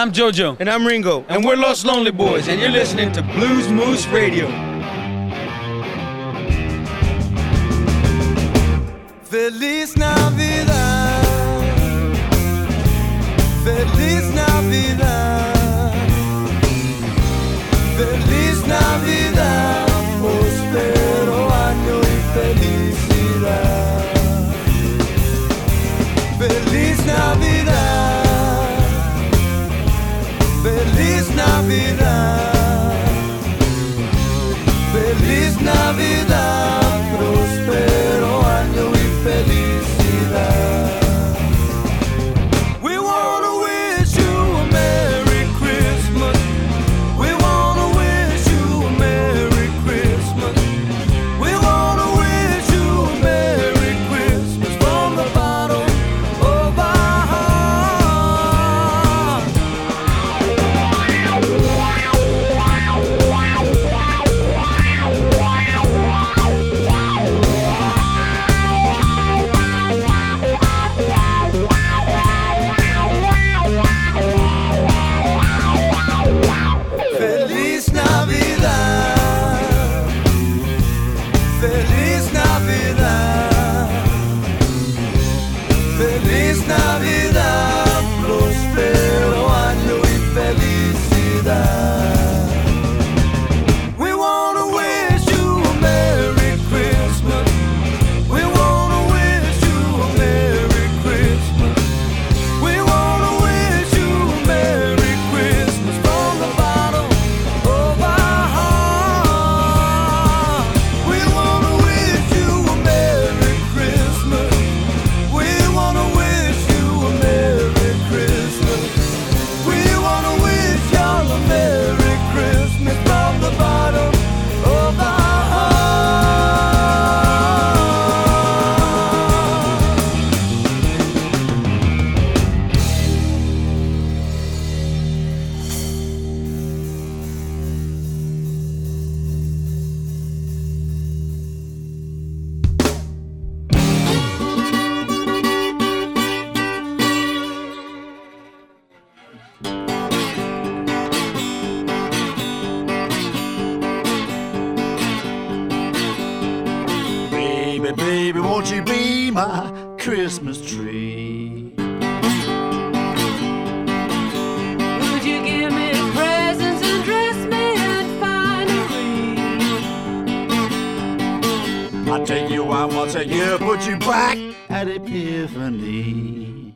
I'm JoJo. And I'm Ringo. And, and we're Los Lonely Boys. And you're listening to Blues Moose Radio. Feliz Navidad. Feliz Navidad. My Christmas tree? Would you give me presents and dress me in finery? I'll take you out once a year, put you back at Epiphany.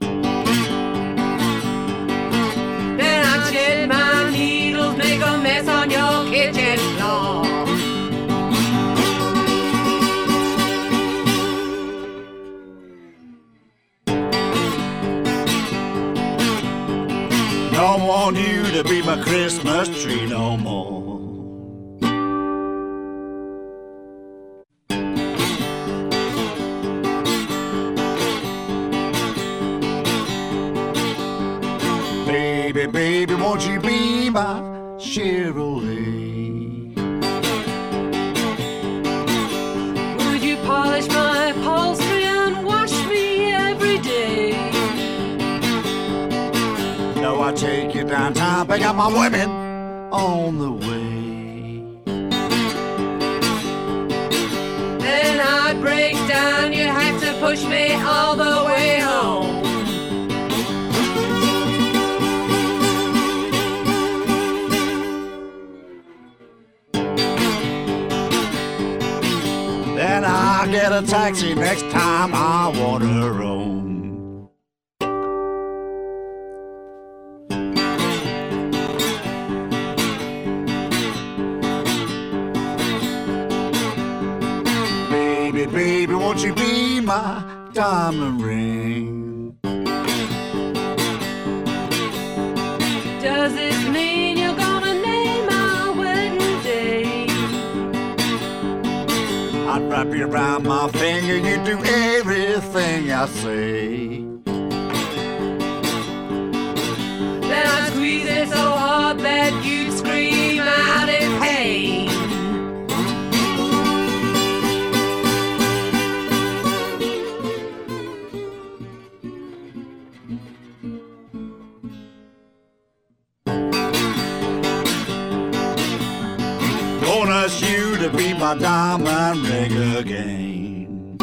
Then I'd shed my needles, make a mess on your kitchen floor. To be my Christmas tree no more. Downtown, pick Baby, won't you be my diamond ring? Does this mean you're gonna name our wedding day? I'd wrap you around my finger, you do everything I say. my diamond ring again.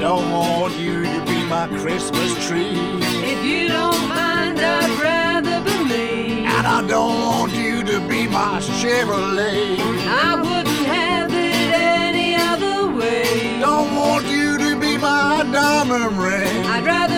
Don't want you to be my Christmas tree. If you don't mind, I'd rather believe. And I don't want you to be my Chevrolet. I wouldn't have it any other way. Don't want you to be my diamond ring. I'd rather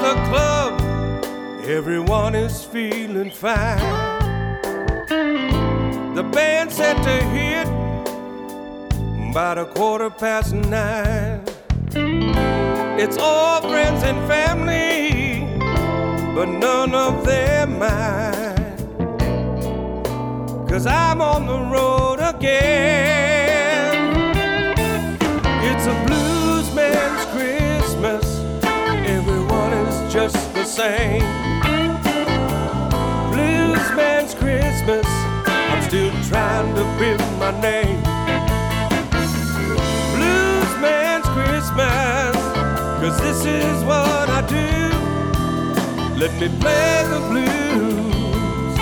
the club, everyone is feeling fine. The band set to hit about a quarter past nine. It's all friends and family, but none of them mine. Cause I'm on the road again. Same. Blues man's Christmas. I'm still trying to build my name. Blues man's Christmas. Cause this is what I do. Let me play the blues.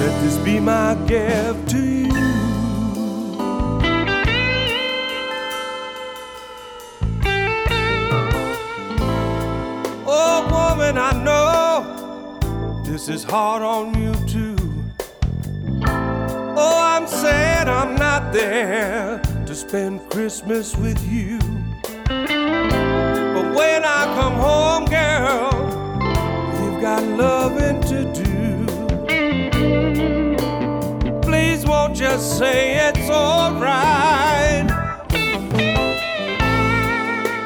Let this be my gift to you. I know this is hard on you too. Oh, I'm sad I'm not there to spend Christmas with you. But when I come home, girl, we've got loving to do. Please won't just say it's alright.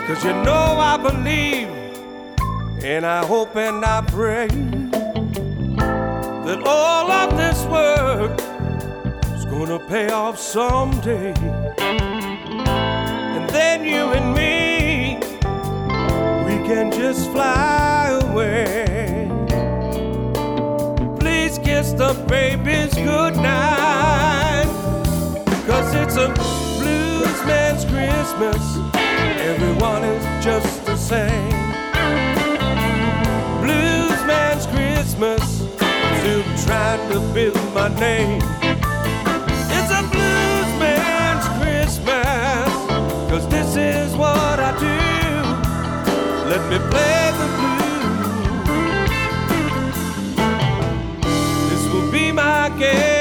Cause you know I believe, and I hope and I pray that all of this work is gonna pay off someday. And then you and me, we can just fly away. Please kiss the babies goodnight. Cause it's a blues man's Christmas. Everyone is just the same. Christmas. Still trying to build my name. It's a blues man's Christmas. Cause this is what I do. Let me play the blues. This will be my gift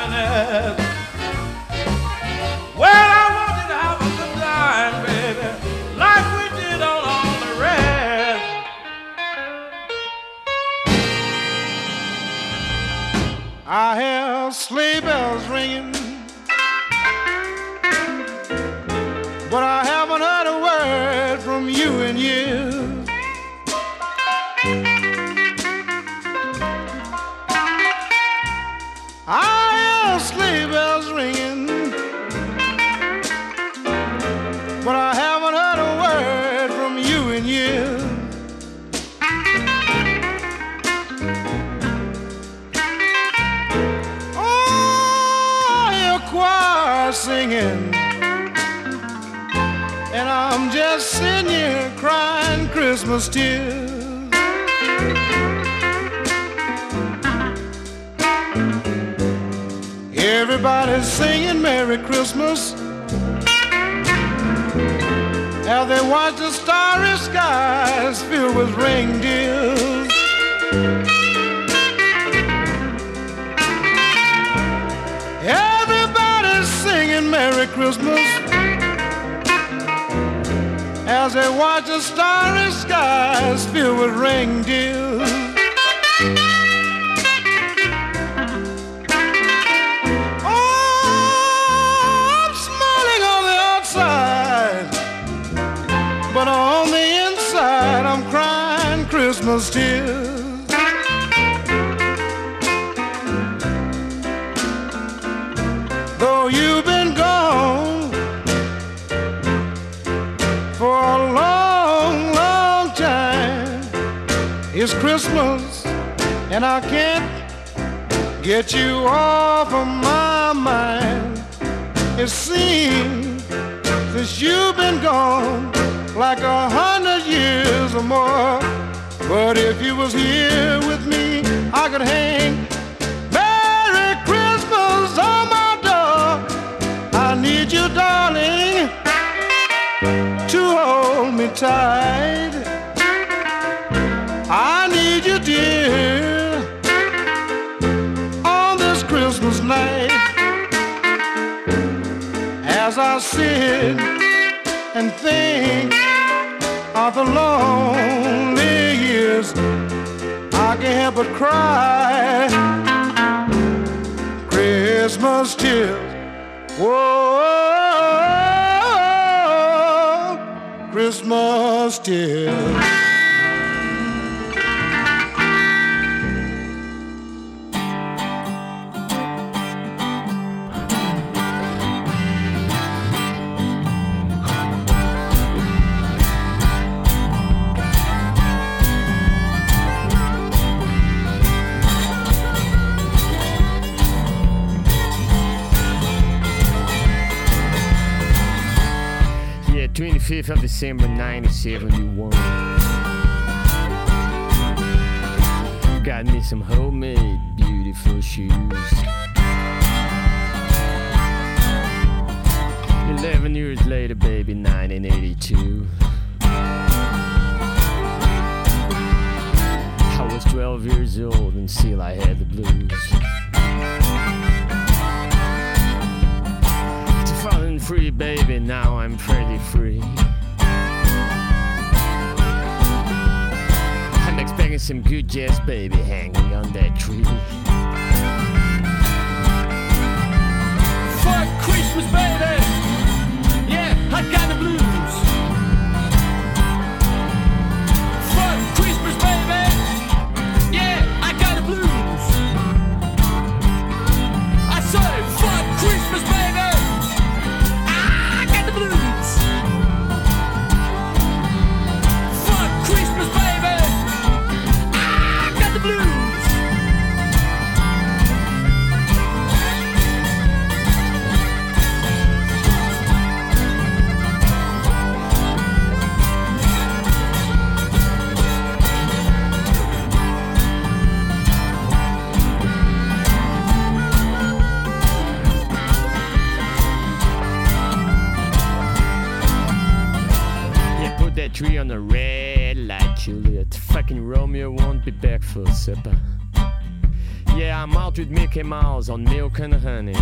happiness. Well, I wanted to have a good time, baby, like we did on all the rest. I hear sleigh bells ringing. Christmas tears. Everybody's singing Merry Christmas as they watch the starry skies filled with reindeers. Everybody's singing Merry Christmas as they watch the starry skies filled with reindeer. Oh, I'm smiling on the outside, but on the inside, I'm crying Christmas tears. Though you've it's Christmas and I can't get you off of my mind. It seems since you've been gone like a hundred years or more. But if you was here with me, I could hang Merry Christmas on my door. I need you, darling, to hold me tight. I need you, dear, on this Christmas night. As I sit and think of the lonely years, I can't help but cry. Christmas tears. Whoa, Christmas tears. 25th of December 1971. Got me some homemade beautiful shoes. 11 years later, baby, 1982. I was 12 years old and still I had the blues. Falling free, baby, now I'm pretty free. I'm expecting some good jazz, baby, hanging on that tree. For Christmas, baby. Yeah, I got the blues. Back for supper. Yeah, I'm out with Mickey Mouse on milk and honey.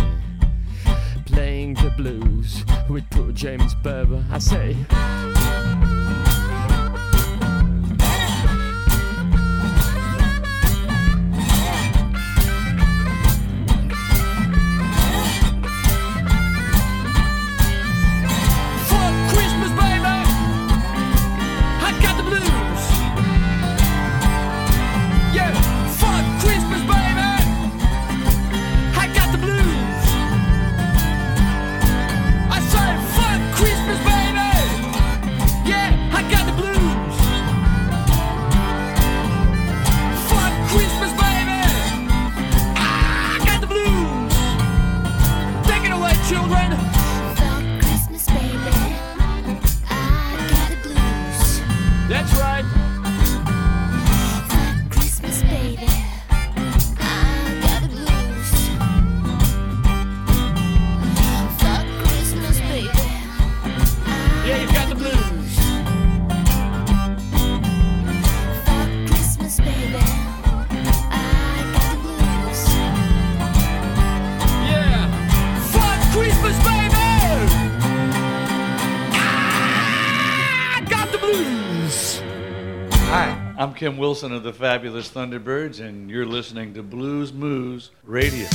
Playing the blues with poor James Barber. I say, Kim Wilson of the Fabulous Thunderbirds, and you're listening to Blues Moose Radio.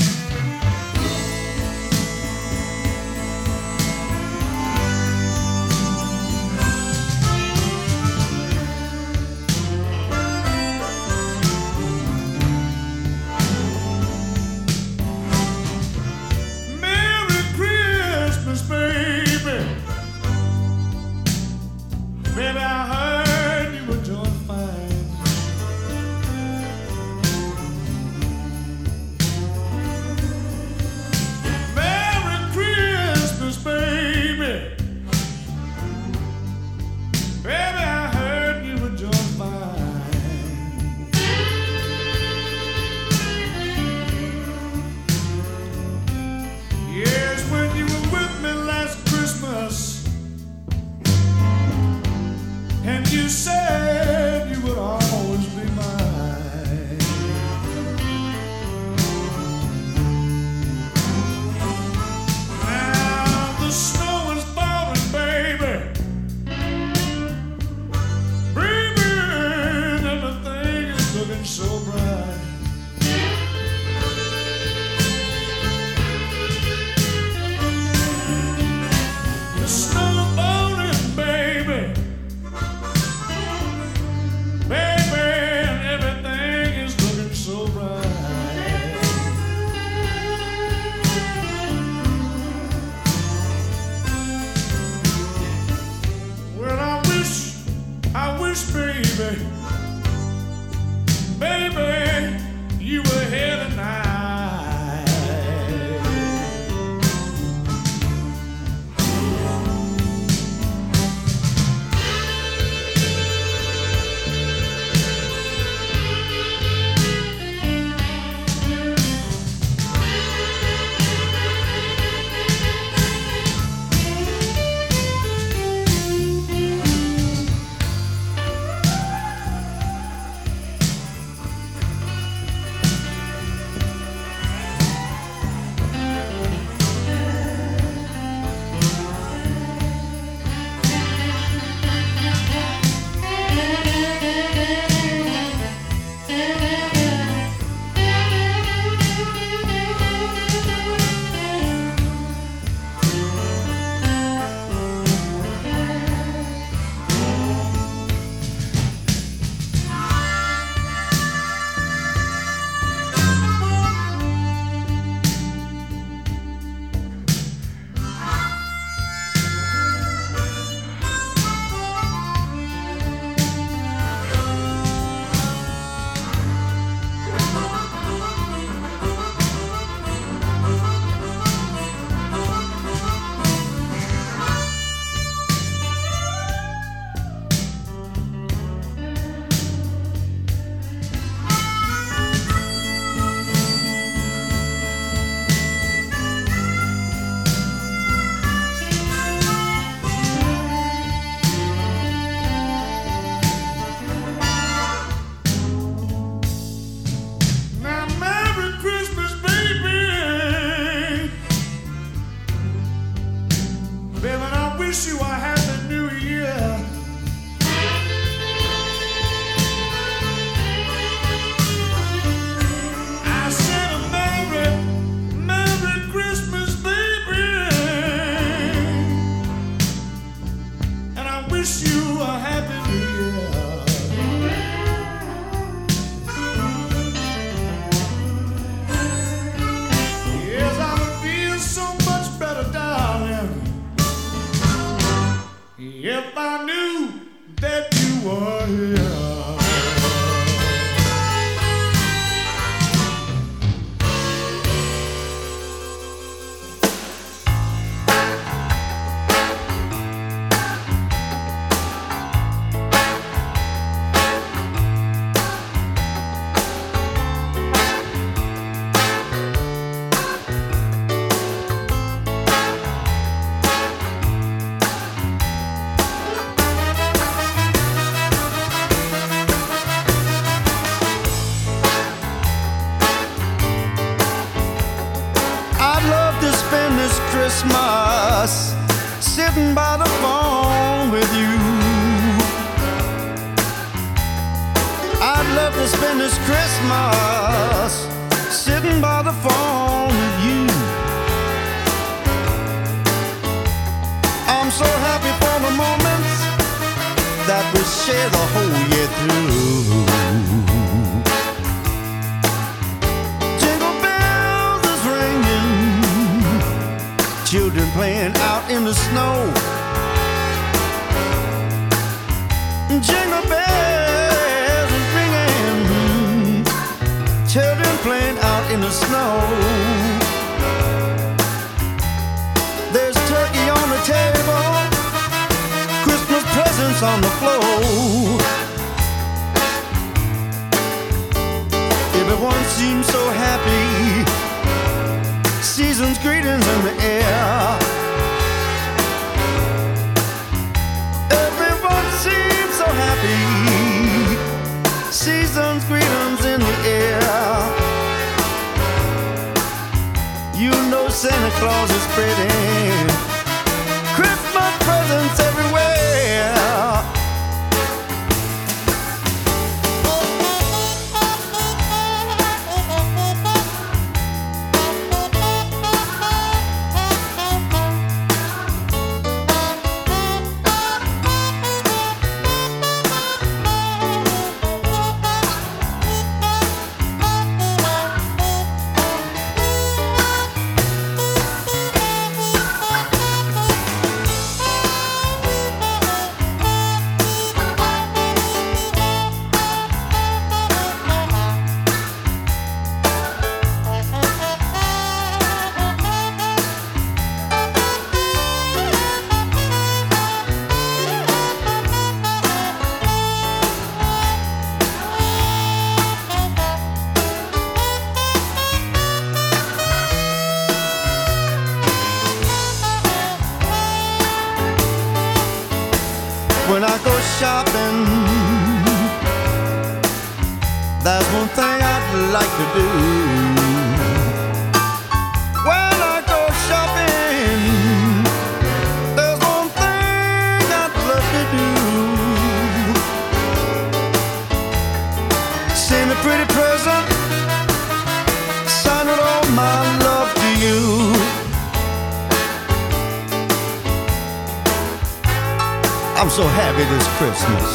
Christmas.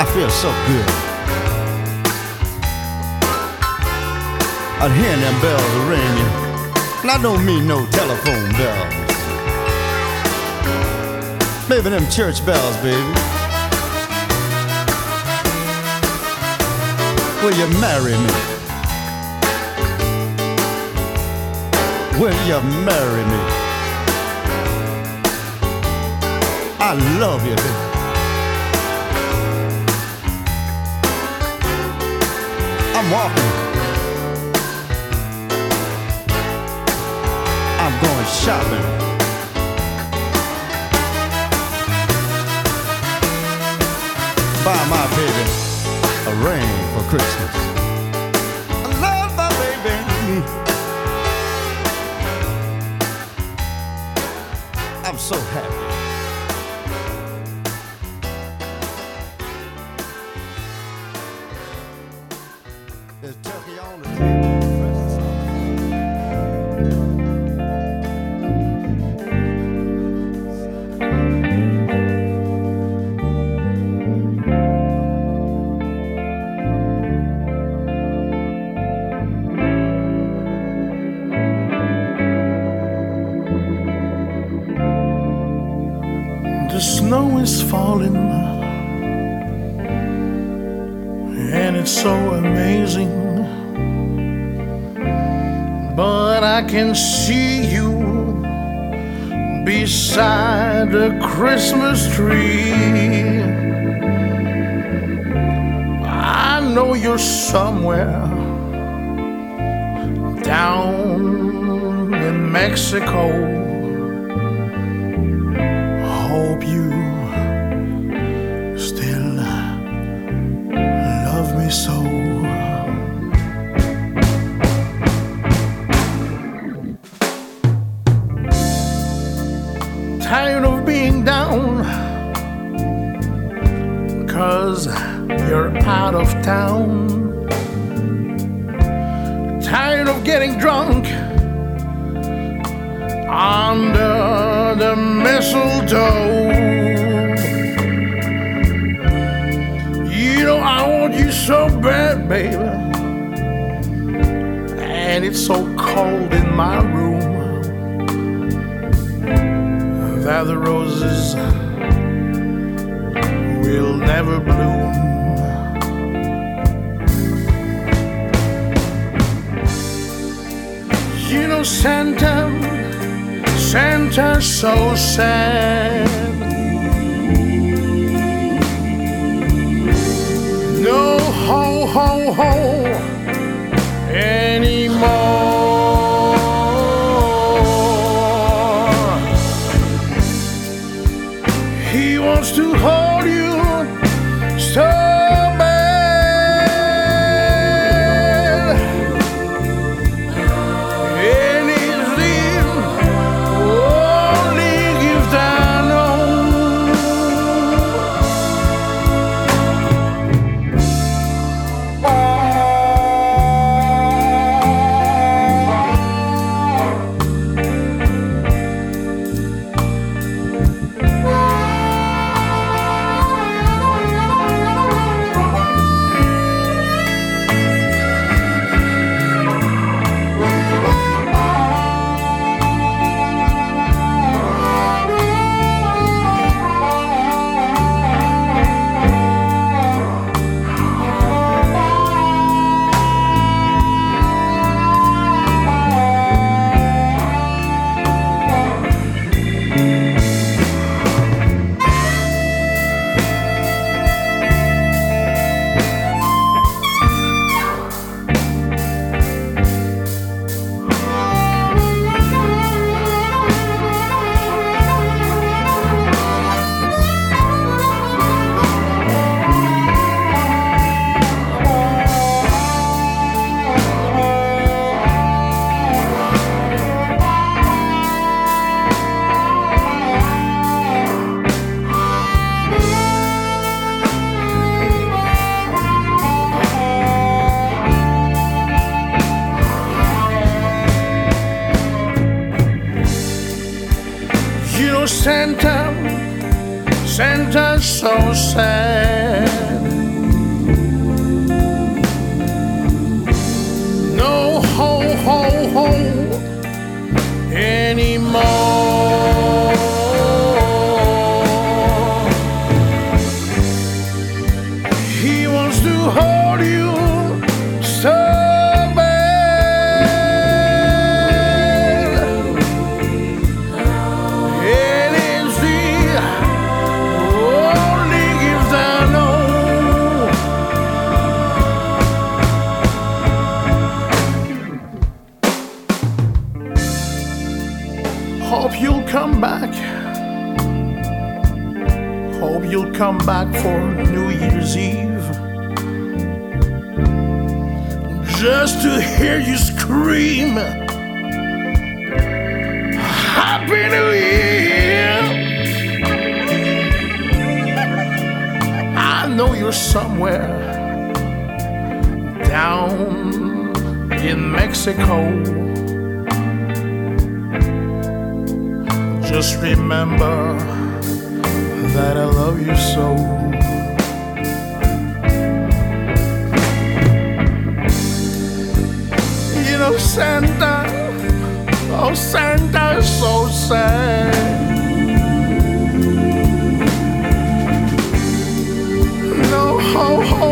I feel so good. I'm hearing them bells ringing. And I don't mean no telephone bells. Maybe them church bells, baby. Will you marry me? Will you marry me? I love you, baby. I'm walking. I'm going shopping. Buy my baby a ring for Christmas. I love my baby. I'm so happy. Can see you beside the Christmas tree. I know you're somewhere down in Mexico Tired of being down, cause you're out of town. Tired of getting drunk under the mistletoe. You know, I want you so bad, baby. And it's so cold in my room by the roses will never bloom. You know, Santa, Santa's so sad. No ho ho ho anymore. New Year's Eve. Just to hear you scream. Happy New Year! I know you're somewhere down in Mexico. Just remember that I love you so. Know, Santa, oh, Santa's so sad. No ho ho